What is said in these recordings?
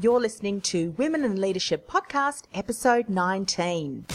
You're listening to Women in Leadership Podcast, episode 19.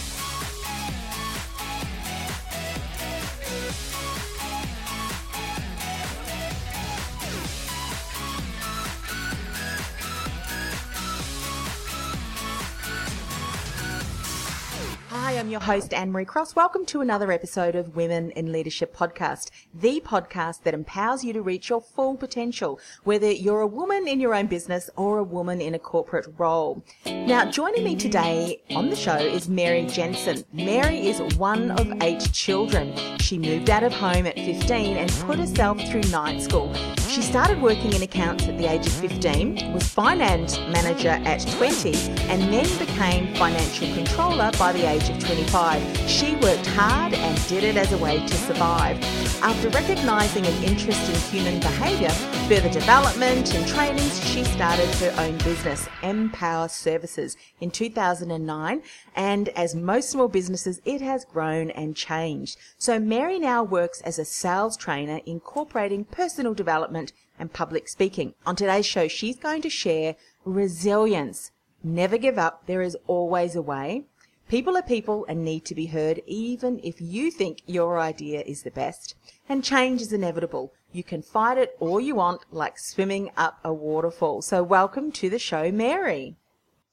Hi, I'm your host, Anne Marie Cross. Welcome to another episode of Women in Leadership Podcast, the podcast that empowers you to reach your full potential, whether you're a woman in your own business or a woman in a corporate role. Now, joining me today on the show is Mary Jensen. Mary is one of eight children. She moved out of home at 15 and put herself through night school. She started working in accounts at the age of 15, was finance manager at 20, and then became financial controller by the age of 25. She worked hard and did it as a way to survive. After recognising an interest in human behaviour, further development and trainings, she started her own business, Empower Services, in 2009. And as most small businesses, it has grown and changed. So Mary now works as a sales trainer, incorporating personal development and public speaking. On today's show, she's going to share resilience. Never give up. There is always a way. People are people and need to be heard even if you think your idea is the best. And change is inevitable. You can fight it all you want, like swimming up a waterfall. So welcome to the show, Mary.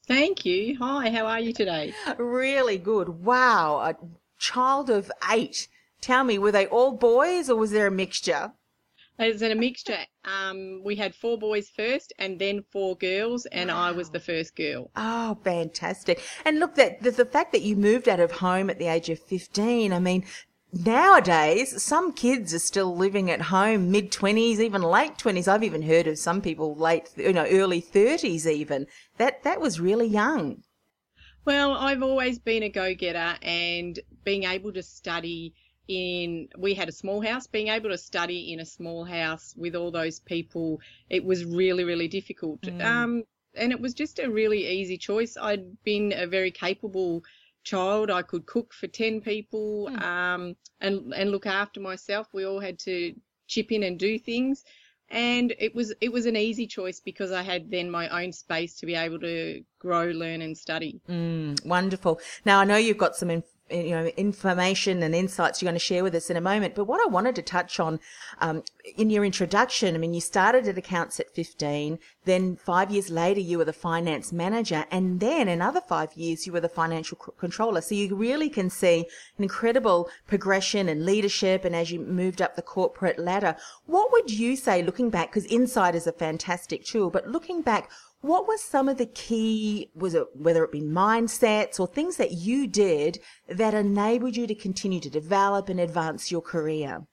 Thank you. Hi, how are you today? Really good. Wow. A child of eight. Tell me, were they all boys or was there a mixture? It's in a mixture. Um, we had four boys first, and then four girls, and wow. I was the first girl. Oh, fantastic! And look, that the, the fact that you moved out of home at the age of fifteen. I mean, nowadays some kids are still living at home, mid twenties, even late twenties. I've even heard of some people late, you know, early thirties. Even that that was really young. Well, I've always been a go-getter, and being able to study in we had a small house being able to study in a small house with all those people it was really really difficult mm. um, and it was just a really easy choice i'd been a very capable child i could cook for 10 people mm. um, and and look after myself we all had to chip in and do things and it was it was an easy choice because I had then my own space to be able to grow, learn, and study. Mm, wonderful. Now I know you've got some you know information and insights you're going to share with us in a moment. But what i wanted to touch on um, in your introduction i mean you started at accounts at 15 then five years later you were the finance manager and then another five years you were the financial controller. So you really can see an incredible progression and leadership and as you moved up the corporate ladder. What would you say looking back because insight is a fantastic tool but looking back what were some of the key was it whether it be mindsets or things that you did that enabled you to continue to develop and advance your career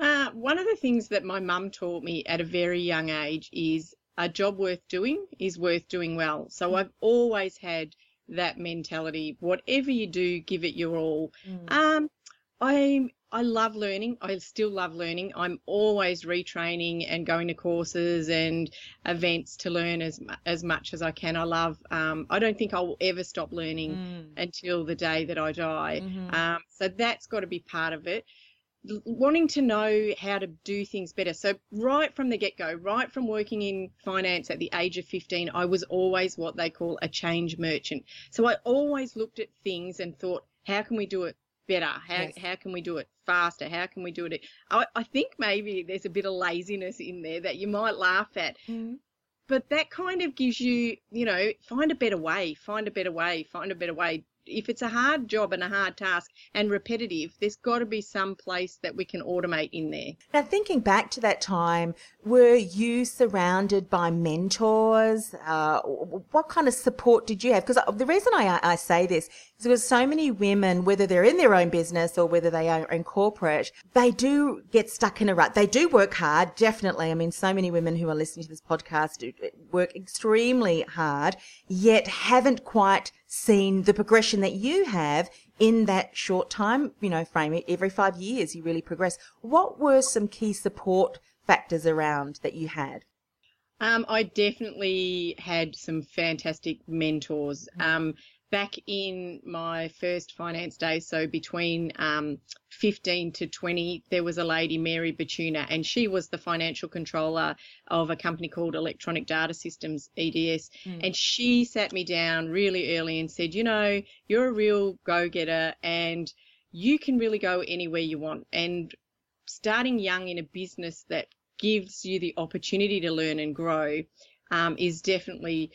uh, one of the things that my mum taught me at a very young age is a job worth doing is worth doing well so mm. i've always had that mentality whatever you do give it your all mm. um, i'm I love learning. I still love learning. I'm always retraining and going to courses and events to learn as as much as I can. I love. Um, I don't think I'll ever stop learning mm. until the day that I die. Mm-hmm. Um, so that's got to be part of it. Wanting to know how to do things better. So right from the get go, right from working in finance at the age of 15, I was always what they call a change merchant. So I always looked at things and thought, how can we do it better? How yes. how can we do it faster? How can we do it? I, I think maybe there's a bit of laziness in there that you might laugh at. Mm. But that kind of gives you, you know, find a better way, find a better way, find a better way. If it's a hard job and a hard task and repetitive, there's got to be some place that we can automate in there. Now, thinking back to that time, were you surrounded by mentors? Uh, what kind of support did you have? Because the reason I, I say this is because so many women, whether they're in their own business or whether they are in corporate, they do get stuck in a rut. They do work hard, definitely. I mean, so many women who are listening to this podcast work extremely hard, yet haven't quite seen the progression that you have in that short time, you know, frame. Every five years, you really progress. What were some key support factors around that you had? Um, I definitely had some fantastic mentors. Mm. Um, back in my first finance day, so between um, 15 to 20, there was a lady, Mary Batuna, and she was the financial controller of a company called Electronic Data Systems, EDS. Mm. And she sat me down really early and said, You know, you're a real go getter and you can really go anywhere you want. And starting young in a business that gives you the opportunity to learn and grow um, is definitely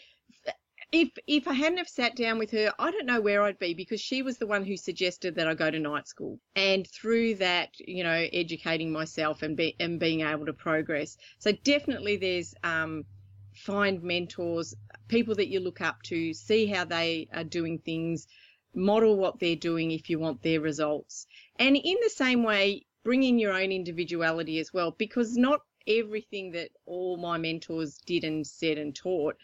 if if I hadn't have sat down with her, I don't know where I'd be because she was the one who suggested that I go to night school. And through that, you know, educating myself and be and being able to progress. So definitely there's um, find mentors, people that you look up to, see how they are doing things, model what they're doing if you want their results. And in the same way, bring in your own individuality as well, because not everything that all my mentors did and said and taught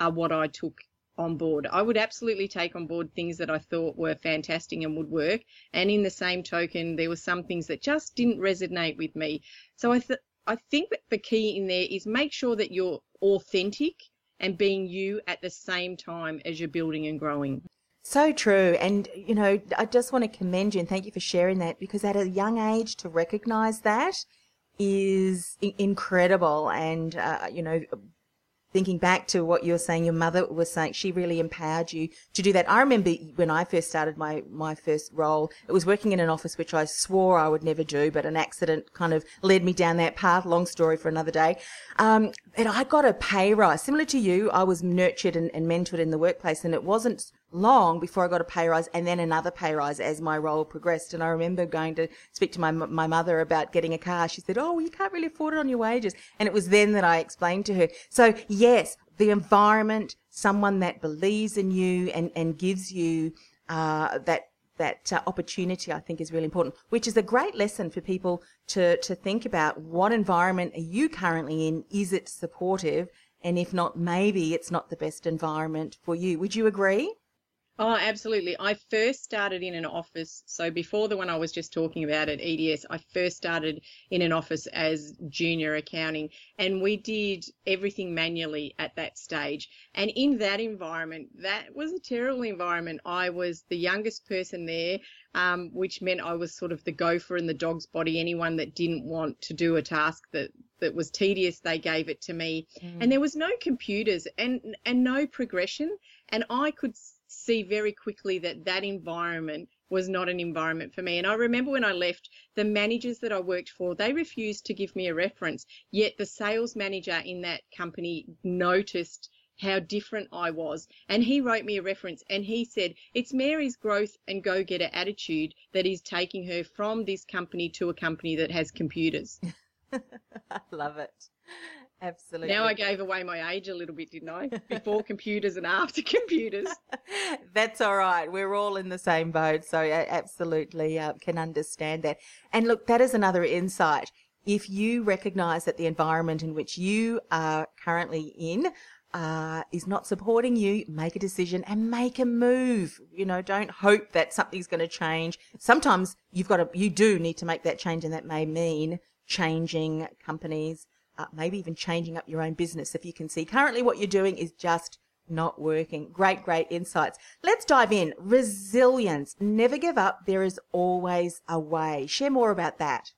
are what I took on board. I would absolutely take on board things that I thought were fantastic and would work. And in the same token, there were some things that just didn't resonate with me. So I, th- I think that the key in there is make sure that you're authentic and being you at the same time as you're building and growing. So true. And, you know, I just want to commend you and thank you for sharing that because at a young age to recognize that is incredible. And, uh, you know, thinking back to what you were saying, your mother was saying she really empowered you to do that. I remember when I first started my, my first role, it was working in an office which I swore I would never do, but an accident kind of led me down that path. Long story for another day. Um, and I got a pay rise. Similar to you, I was nurtured and, and mentored in the workplace and it wasn't long before I got a pay rise and then another pay rise as my role progressed. And I remember going to speak to my, my mother about getting a car. She said, Oh, well, you can't really afford it on your wages. And it was then that I explained to her. So yes, the environment, someone that believes in you and, and gives you, uh, that that uh, opportunity I think is really important, which is a great lesson for people to, to think about what environment are you currently in? Is it supportive? And if not, maybe it's not the best environment for you. Would you agree? Oh, absolutely. I first started in an office. So before the one I was just talking about at EDS, I first started in an office as junior accounting and we did everything manually at that stage. And in that environment, that was a terrible environment. I was the youngest person there, um, which meant I was sort of the gopher in the dog's body. Anyone that didn't want to do a task that that was tedious, they gave it to me. Mm. And there was no computers and and no progression. And I could see very quickly that that environment was not an environment for me. And I remember when I left, the managers that I worked for, they refused to give me a reference. Yet the sales manager in that company noticed how different I was. And he wrote me a reference and he said, It's Mary's growth and go getter attitude that is taking her from this company to a company that has computers. I love it. Absolutely. Now I gave away my age a little bit, didn't I? Before computers and after computers. That's all right. We're all in the same boat. So I absolutely uh, can understand that. And look, that is another insight. If you recognize that the environment in which you are currently in uh, is not supporting you, make a decision and make a move. You know, don't hope that something's going to change. Sometimes you've got to, you do need to make that change and that may mean changing companies, uh, maybe even changing up your own business if you can see currently what you're doing is just not working. Great, great insights. Let's dive in. Resilience. Never give up. There is always a way. Share more about that.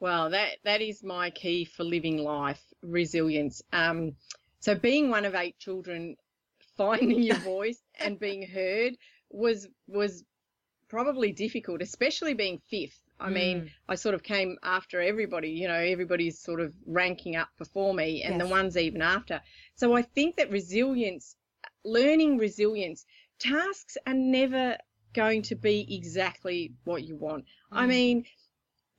Well, that that is my key for living life. Resilience. Um, so being one of eight children, finding your voice and being heard was was probably difficult, especially being fifth. I mean, mm. I sort of came after everybody, you know, everybody's sort of ranking up before me and yes. the ones even after. So I think that resilience, learning resilience, tasks are never going to be exactly what you want. Mm. I mean,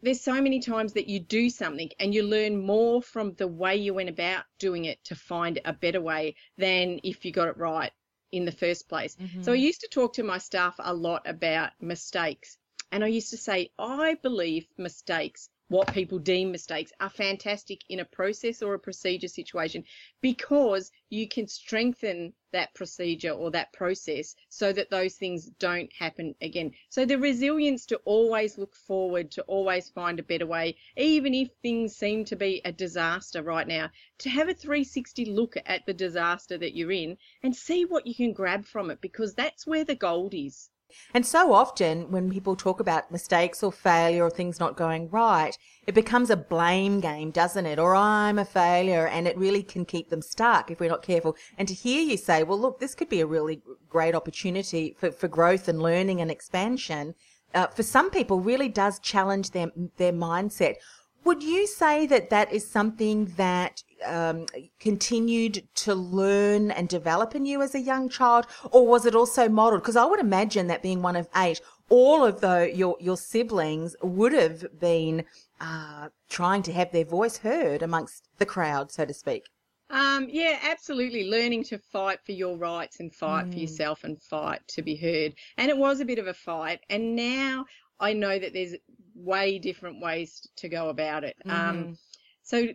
there's so many times that you do something and you learn more from the way you went about doing it to find a better way than if you got it right in the first place. Mm-hmm. So I used to talk to my staff a lot about mistakes. And I used to say, I believe mistakes what people deem mistakes are fantastic in a process or a procedure situation because you can strengthen that procedure or that process so that those things don't happen again. So the resilience to always look forward, to always find a better way, even if things seem to be a disaster right now, to have a 360 look at the disaster that you're in and see what you can grab from it because that's where the gold is. And so often, when people talk about mistakes or failure or things not going right, it becomes a blame game, doesn't it? Or I'm a failure, and it really can keep them stuck if we're not careful. And to hear you say, well, look, this could be a really great opportunity for, for growth and learning and expansion, uh, for some people, really does challenge their, their mindset. Would you say that that is something that um, continued to learn and develop in you as a young child, or was it also modeled? Because I would imagine that being one of eight, all of the, your your siblings would have been uh, trying to have their voice heard amongst the crowd, so to speak. Um, yeah, absolutely. Learning to fight for your rights and fight mm. for yourself and fight to be heard. And it was a bit of a fight. And now I know that there's way different ways to go about it. Um, mm-hmm. Um, so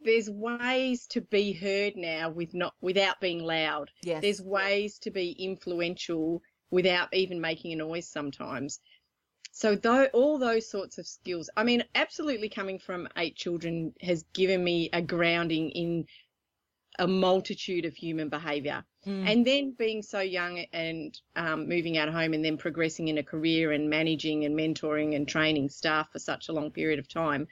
there's ways to be heard now with not without being loud. Yes. There's ways to be influential without even making a noise sometimes. So though all those sorts of skills, I mean, absolutely coming from eight children has given me a grounding in a multitude of human behavior. Mm. And then being so young and um, moving out of home and then progressing in a career and managing and mentoring and training staff for such a long period of time,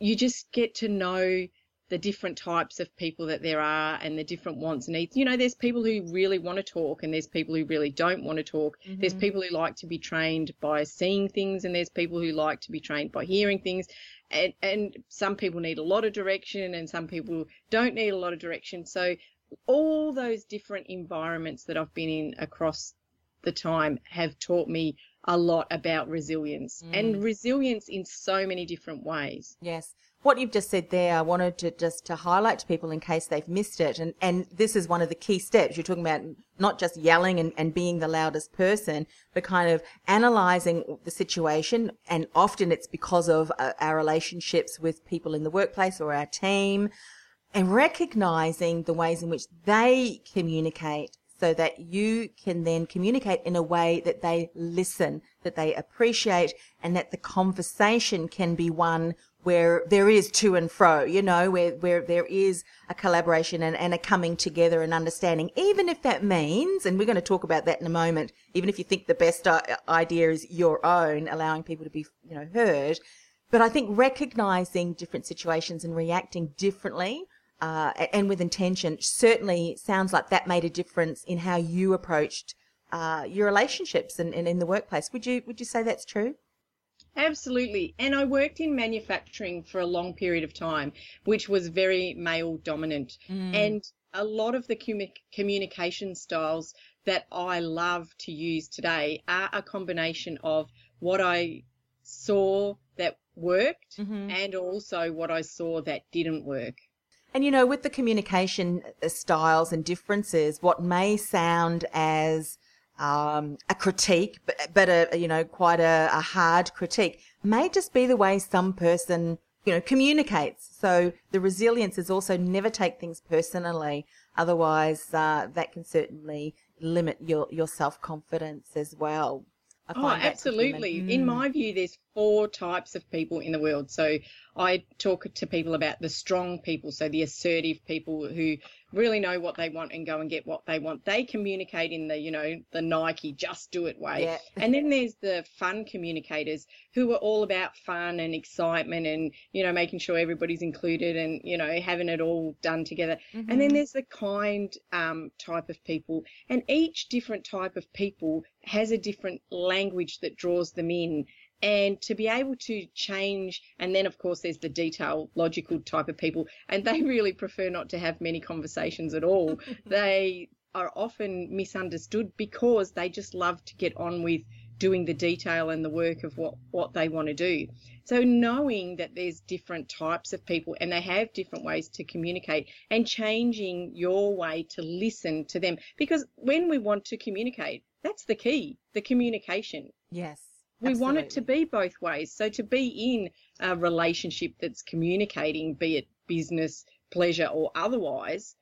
you just get to know the different types of people that there are and the different wants and needs. You know, there's people who really want to talk and there's people who really don't want to talk. Mm-hmm. There's people who like to be trained by seeing things and there's people who like to be trained by hearing things. And, and some people need a lot of direction and some people don't need a lot of direction. So all those different environments that I've been in across the time have taught me a lot about resilience mm. and resilience in so many different ways. Yes. What you've just said there, I wanted to just to highlight to people in case they've missed it. And, and this is one of the key steps. You're talking about not just yelling and, and being the loudest person, but kind of analyzing the situation. And often it's because of uh, our relationships with people in the workplace or our team and recognizing the ways in which they communicate so that you can then communicate in a way that they listen, that they appreciate, and that the conversation can be one where there is to and fro, you know, where, where there is a collaboration and, and a coming together and understanding, even if that means, and we're going to talk about that in a moment, even if you think the best idea is your own, allowing people to be, you know, heard. But I think recognizing different situations and reacting differently uh, and with intention certainly sounds like that made a difference in how you approached uh, your relationships and, and in the workplace. Would you would you say that's true? Absolutely. And I worked in manufacturing for a long period of time, which was very male dominant. Mm. And a lot of the communication styles that I love to use today are a combination of what I saw that worked mm-hmm. and also what I saw that didn't work. And you know, with the communication uh, styles and differences, what may sound as um, a critique, but, but a you know quite a, a, hard critique, may just be the way some person you know communicates. So the resilience is also never take things personally. Otherwise, uh, that can certainly limit your your self confidence as well. oh, absolutely. Mm. In my view, there's four types of people in the world. So I talk to people about the strong people, so the assertive people who really know what they want and go and get what they want. They communicate in the, you know, the Nike just do it way. Yeah. and then there's the fun communicators who are all about fun and excitement and, you know, making sure everybody's included and, you know, having it all done together. Mm-hmm. And then mm-hmm. there's the kind um, type of people. And each different type of people has a different language that draws them in and to be able to change and then of course there's the detail logical type of people and they really prefer not to have many conversations at all they are often misunderstood because they just love to get on with doing the detail and the work of what, what they want to do. So knowing that there's different types of people and they have different ways to communicate and changing your way to listen to them. Because when we want to communicate, that's the key, the communication. Yes. We absolutely. want it to be both ways. So to be in a relationship that's communicating, be it business, pleasure, or otherwise,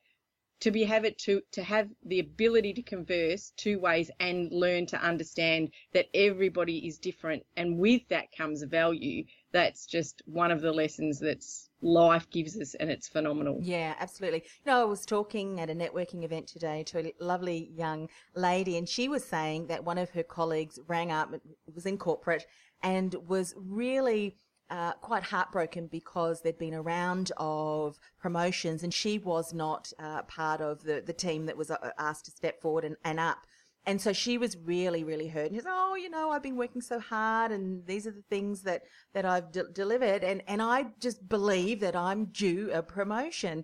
to be have it to to have the ability to converse two ways and learn to understand that everybody is different and with that comes value that's just one of the lessons that's life gives us and it's phenomenal Yeah, absolutely. You know, I was talking at a networking event today to a lovely young lady, and she was saying that one of her colleagues rang up, was in corporate, and was really uh, quite heartbroken because there'd been a round of promotions and she was not uh, part of the, the team that was uh, asked to step forward and, and up. And so she was really, really hurt. And she said, "Oh, you know, I've been working so hard, and these are the things that that I've de- delivered, and and I just believe that I'm due a promotion."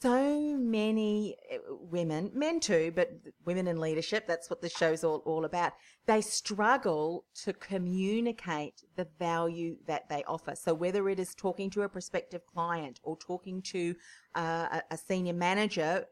So many uh, women, men too, but women in leadership—that's what the show's all all about. They struggle to communicate the value that they offer. So whether it is talking to a prospective client or talking to uh, a, a senior manager,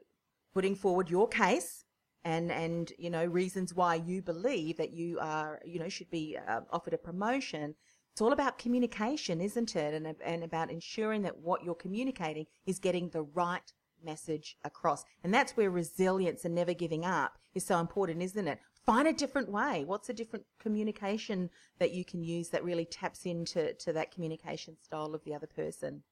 putting forward your case and and you know reasons why you believe that you are you know should be uh, offered a promotion it's all about communication isn't it? And and about ensuring that what you're communicating is getting the right message across. And that's where resilience and never giving up is so important isn't it? Find a different way. What's a different communication that you can use that really taps into to that communication style of the other person?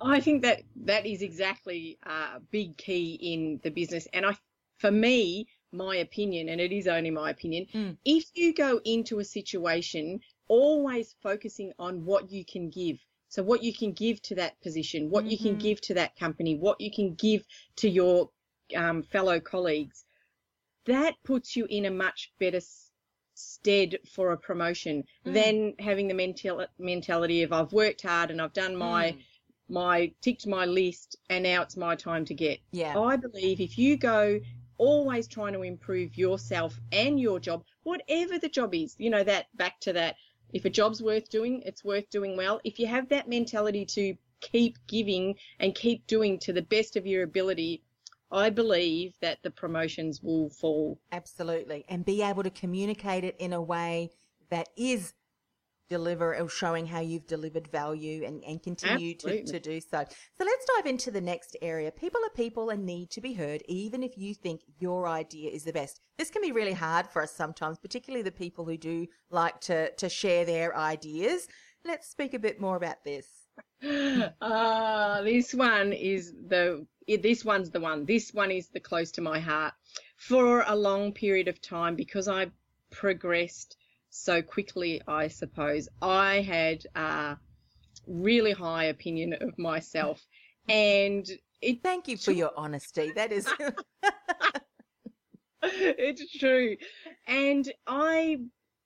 I think that that is exactly a big key in the business. And I, for me, my opinion, and it is only my opinion, Mm. if you go into a situation always focusing on what you can give. So what you can give to that position, what you can Mhm. give to that company, what you can give to your um, fellow colleagues, that puts you in a much better stead for a promotion Mm. than having the mental, mentality of I've worked hard and I've done my Mm. my ticked my list and now it's my time to get. yeah I believe if you go always trying to improve yourself and your job, whatever the job is, you know, that back to that, if a job's worth doing, it's worth doing well. If you have that mentality to keep giving and keep doing to the best of your ability, I believe that the promotions will fall. Absolutely. And be able to communicate it in a way that is deliver or showing how you've delivered value and, and continue to, Absolutely. to do so. So let's dive into the next area. People are people and need to be heard, even if you think your idea is the best. This can be really hard for us sometimes, particularly the people who do like to, to share their ideas. Let's speak a bit more about this. Ah, this one is the this one's the one. This one is the close to my heart. For a long period of time, because I progressed so quickly, I suppose I had a really high opinion of myself, and it Thank you for your honesty. That is, it's true. And I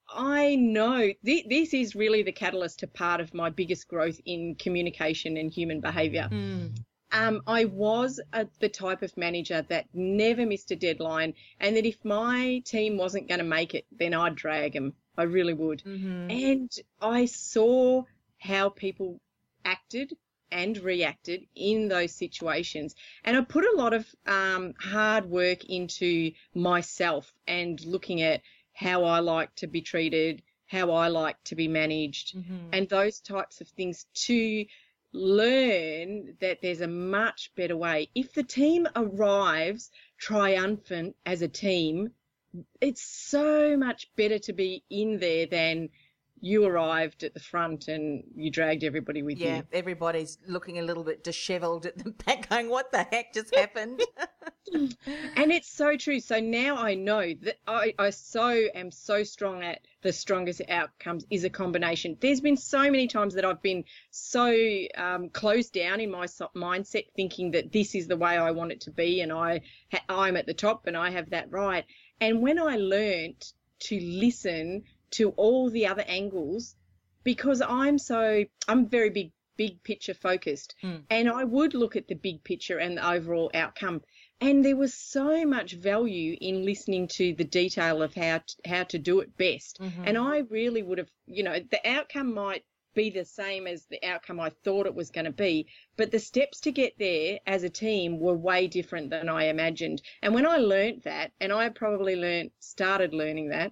I know th- this is really the catalyst to part of my biggest growth in communication and human behavior. Mm, Um, I was a, the type of manager that never missed a deadline, and that if my team wasn't going to make it, then I'd drag them. I really would. mhm. And I saw how people acted and reacted in those situations. And I put a lot of um, hard work into myself and looking at how I like to be treated, how I like to be managed, Mhm. and those types of things to learn that there's a much better way. If the team arrives triumphant as a team, it's so much better to be in there than you arrived at the front and you dragged everybody with Yeah, you. Yeah, everybody's looking a little bit disheveled at the back, going, "What the heck just happened?" And it's so true. So now I know that I, I so am so strong at the strongest outcomes is a combination. There's been so many times that I've been so um, closed down in my so- mindset, thinking that this is the way I want it to be, and I ha- I'm at the top and I have that right. And when I learnt to listen to all the other angles, because I'm so I'm very big big picture focused, Mm. and I would look at the big picture and the overall outcome. and there was so much value in listening to the detail of how to, how to do it best. Mm-hmm. And I really would have, you know, the outcome might be the same as the outcome I thought it was going to be, but the steps to get there as a team were way different than I imagined. And when I learnt that, and I probably learnt started learning that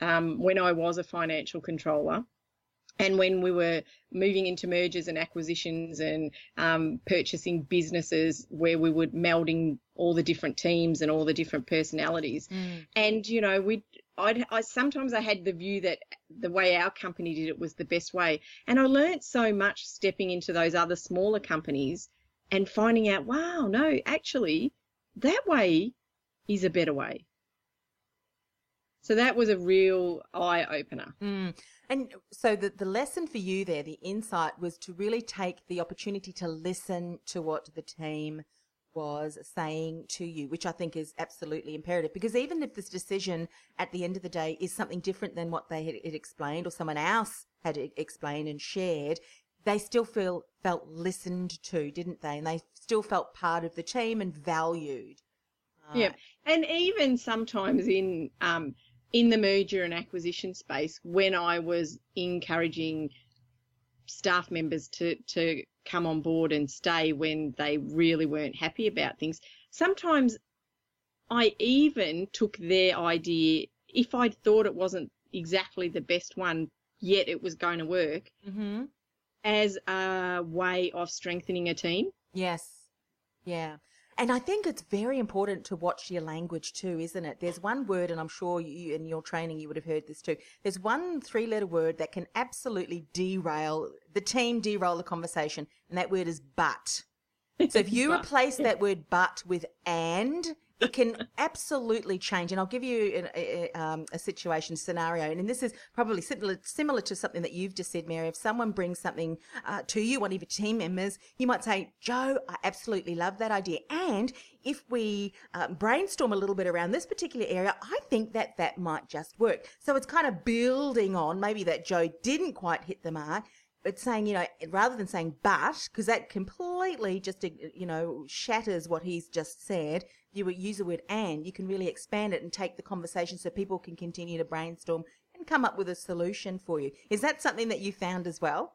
um, when I was a financial controller and when we were moving into mergers and acquisitions and um, purchasing businesses where we were melding all the different teams and all the different personalities Mm. and you know we I'd, I sometimes I had the view that the way our company did it was the best way. And I learnt so much stepping into those other smaller companies and finding out wow no actually that way is a better way. So that was a real eye opener Mm. And so the, the lesson for you there, the insight was to really take the opportunity to listen to what the team was saying to you, which I think is absolutely imperative because even if this decision at the end of the day is something different than what they had, explained or someone else had explained and shared, they still feel felt listened to, didn't they? And they still felt part of the team and valued. Yeah, and even sometimes in um, in the merger and acquisition space, when I was encouraging staff members to to come on board and stay when they really weren't happy about things, sometimes I even took their idea if I'd thought it wasn't exactly the best one, yet it was going to work, Mm-hmm. as a way of strengthening a team. Yes. Yeah. And I think it's very important to watch your language too, isn't it? There's one word, and I'm sure you in your training you would have heard this too. There's one three letter word that can absolutely derail the team, derail the conversation, and that word is but. So if you replace that word but with and, it can absolutely change. And I'll give you a, a- um, a situation scenario. And this is probably similar, similar to something that you've just said, Mary. If someone brings something uh, to you, one of your team members, you might say, Joe, I absolutely love that idea. And if we uh, brainstorm a little bit around this particular area, I think that that might just work. So it's kind of building on maybe that Joe didn't quite hit the mark but saying, you know, rather than saying but, because that completely just, you know, shatters what he's just said, you would use the word and, you can really expand it and take the conversation so people can continue to brainstorm and come up with a solution for you. Is that something that you found as well?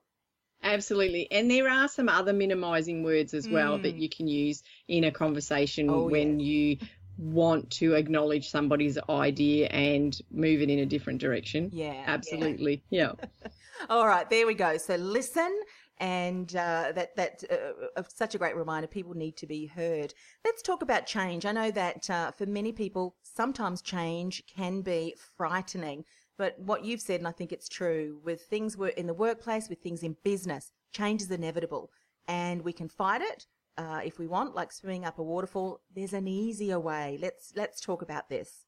Absolutely. And there are some other minimizing words as well that Mm. you can use in a conversation Oh, when you want to acknowledge somebody's idea and move it in a different direction. Yeah. yeah. Absolutely. Yeah. All right, there we go. So listen, and uh, that that uh, uh, such a great reminder. People need to be heard. Let's talk about change. I know that uh, for many people, sometimes change can be frightening. But what you've said, and I think it's true, with things wor- in the workplace, with things in business, change is inevitable, and we can fight it uh, if we want, like swimming up a waterfall. There's an easier way. Let's let's talk about this.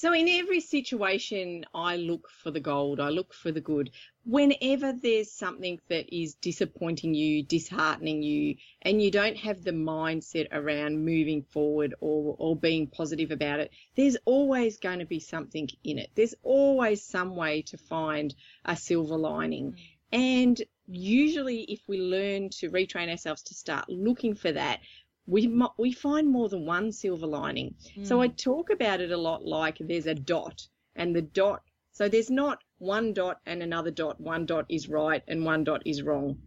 So in every situation, I look for the gold. I look for the good. Whenever there's something that is disappointing you, disheartening you, and you don't have the mindset around moving forward or, or being positive about it, there's always going to be something in it. There's always some way to find a silver lining. Mm. And usually, if we learn to retrain ourselves to start looking for that, we we find more than one silver lining. So hmm. I talk about it a lot like there's a dot, and the dot. So there's not one dot and another dot. One dot is right and one dot is wrong.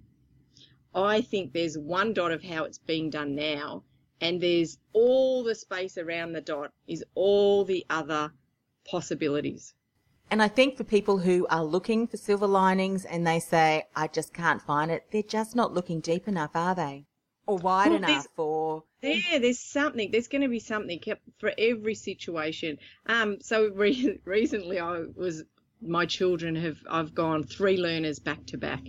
I think there's one dot of how it's being done now, and there's all the space around the dot is all the other possibilities. And I think for people who are looking for silver linings and they say, I just can't find it, they're just not looking deep enough, are they? Or wide Well, enough or Yeah, there's something. There's going to be something kept for every situation. Um, so re- recently, I was my children have I've gone three learners back to back,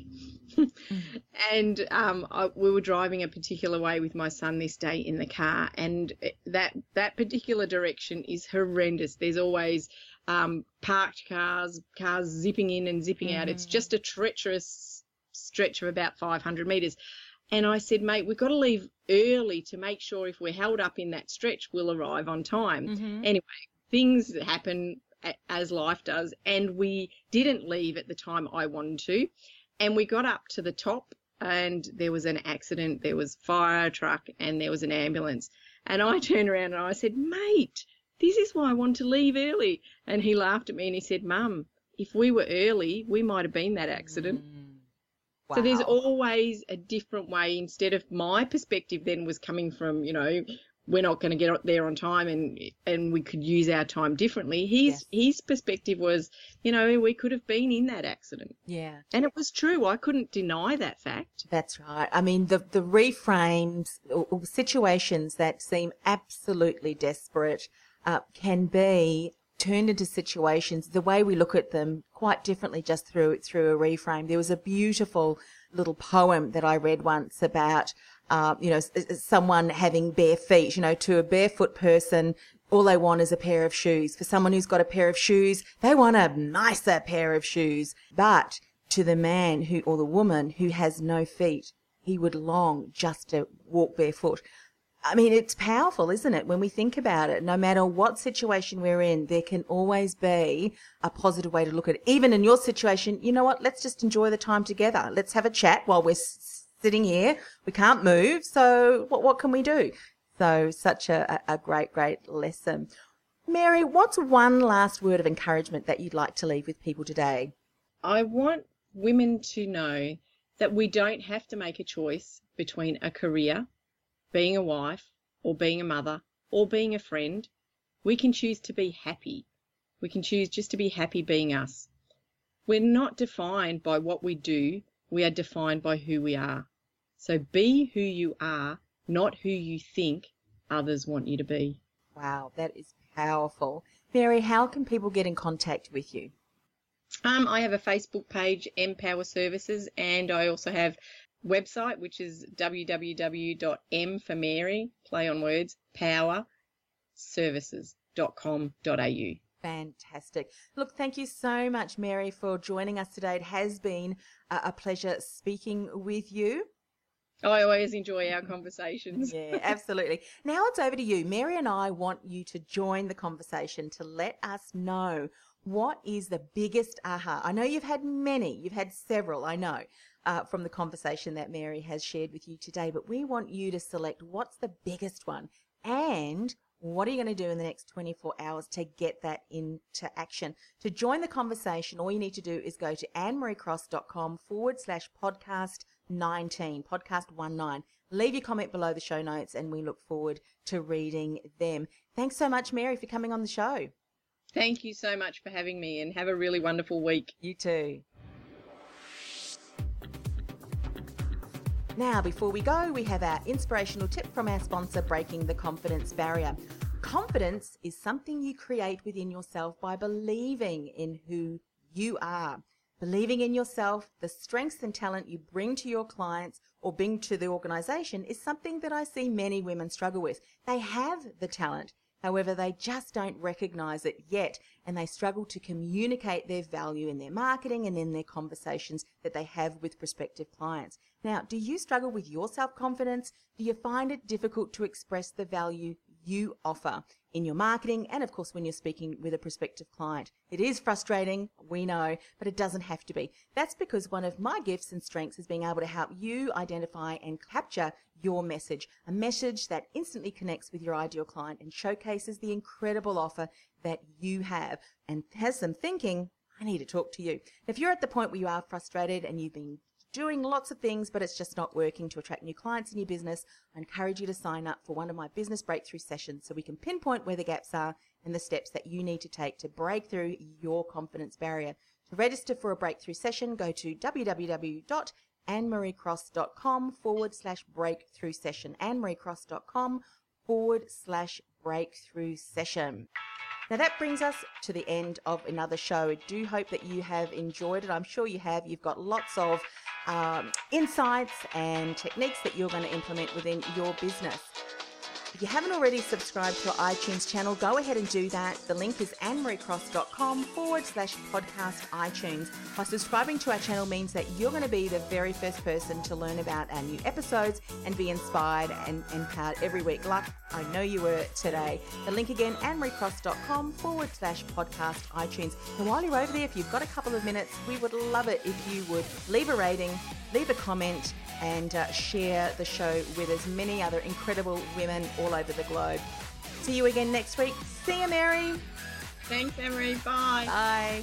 and um, I, we were driving a particular way with my son this day in the car, and that that particular direction is horrendous. There's always um, parked cars, cars zipping in and zipping out. It's just a treacherous stretch of about 500 meters. And I said, mate, we've got to leave early to make sure if we're held up in that stretch, we'll arrive on time. Mm-hmm. Anyway, things happen as life does, and we didn't leave at the time I wanted to. And we got up to the top, and there was an accident. There was fire truck, and there was an ambulance. And I turned around and I said, mate, this is why I want to leave early. And he laughed at me and he said, Mum, if we were early, we might have been that accident. Mm. So there's always a different way. Instead of my perspective, then was coming from, you know, we're not going to get there on time, and and we could use our time differently. His Yes. his perspective was, you know, we could have been in that accident, Yeah. and it was true. I couldn't deny that fact. That's right. I mean, the the reframes or, or situations that seem absolutely desperate uh, can be turned into situations. The way we look at them quite differently just through through a reframe. There was a beautiful little poem that I read once about, uh, you know, someone having bare feet. You know, to a barefoot person. All they want is a pair of shoes. For someone who's got a pair of shoes, they want a nicer pair of shoes. But to the man who or the woman who has no feet, he would long just to walk barefoot. I mean, it's powerful, isn't it? When we think about it, no matter what situation we're in, there can always be a positive way to look at it. Even in your situation, you know what? Let's just enjoy the time together. Let's have a chat while we're sitting here. We can't move. So what, what can we do? So such a, a a great, great lesson. Mary, what's one last word of encouragement that you'd like to leave with people today? I want women to know that we don't have to make a choice between a career, being a wife, or being a mother, or being a friend. We can choose to be happy. We can choose just to be happy being us. We're not defined by what we do, we are defined by who we are. So be who you are, not who you think others want you to be. Wow, that is powerful. Mary, how can people get in contact with you? Um, I have a Facebook page, Empower Services, and I also have website which is www.m for Mary, play on words, power services.com.au. Fantastic. Look, thank you so much, Mary, for joining us today. It has been a, a pleasure speaking with you. I always enjoy our conversations. Yeah, absolutely. Now it's over to you. Mary and I want you to join the conversation to let us know what is the biggest aha. I know you've had many, you've had several, I know, uh, from the conversation that Mary has shared with you today, but we want you to select what's the biggest one and what are you going to do in the next 24 hours to get that into action? To join the conversation, all you need to do is go to annemariecross.com forward slash podcast 19, podcast 19. Leave your comment below the show notes and we look forward to reading them. Thanks so much, Mary, for coming on the show. Thank you so much for having me and have a really wonderful week. You too. Now, before we go, we have our inspirational tip from our sponsor, Breaking the Confidence Barrier. Confidence is something you create within yourself by believing in who you are. Believing in yourself, the strengths and talent you bring to your clients or bring to the organization is something that I see many women struggle with. They have the talent, However, they just don't recognize it yet and they struggle to communicate their value in their marketing and in their conversations that they have with prospective clients. Now, do you struggle with your self confidence? Do you find it difficult to express the value you offer in your marketing and, of course, when you're speaking with a prospective client? It is frustrating, we know, but it doesn't have to be. That's because one of my gifts and strengths is being able to help you identify and capture your message, a message that instantly connects with your ideal client and showcases the incredible offer that you have and has them thinking, I need to talk to you. If you're at the point where you are frustrated and you've been doing lots of things, but it's just not working to attract new clients in your business, I encourage you to sign up for one of my business breakthrough sessions so we can pinpoint where the gaps are and the steps that you need to take to break through your confidence barrier. To register for a breakthrough session, go to www.annemariecross.com forward slash breakthrough session. annemariecross.com forward slash breakthrough session. Now that brings us to the end of another show. I do hope that you have enjoyed it. I'm sure you have. You've got lots of um, insights and techniques that you're going to implement within your business. If you haven't already subscribed to our iTunes channel, go ahead and do that. The link is annemariecross.com forward slash podcast iTunes. By subscribing to our channel means that you're going to be the very first person to learn about our new episodes and be inspired and empowered every week, like I know you were today. The link again, annemariecross.com forward slash podcast iTunes. And while you're over there, if you've got a couple of minutes, we would love it if you would leave a rating, leave a comment, and uh, share the show with as many other incredible women all all over the globe. See you again next week. See you, Mary. Thanks, Emery. Bye. Bye.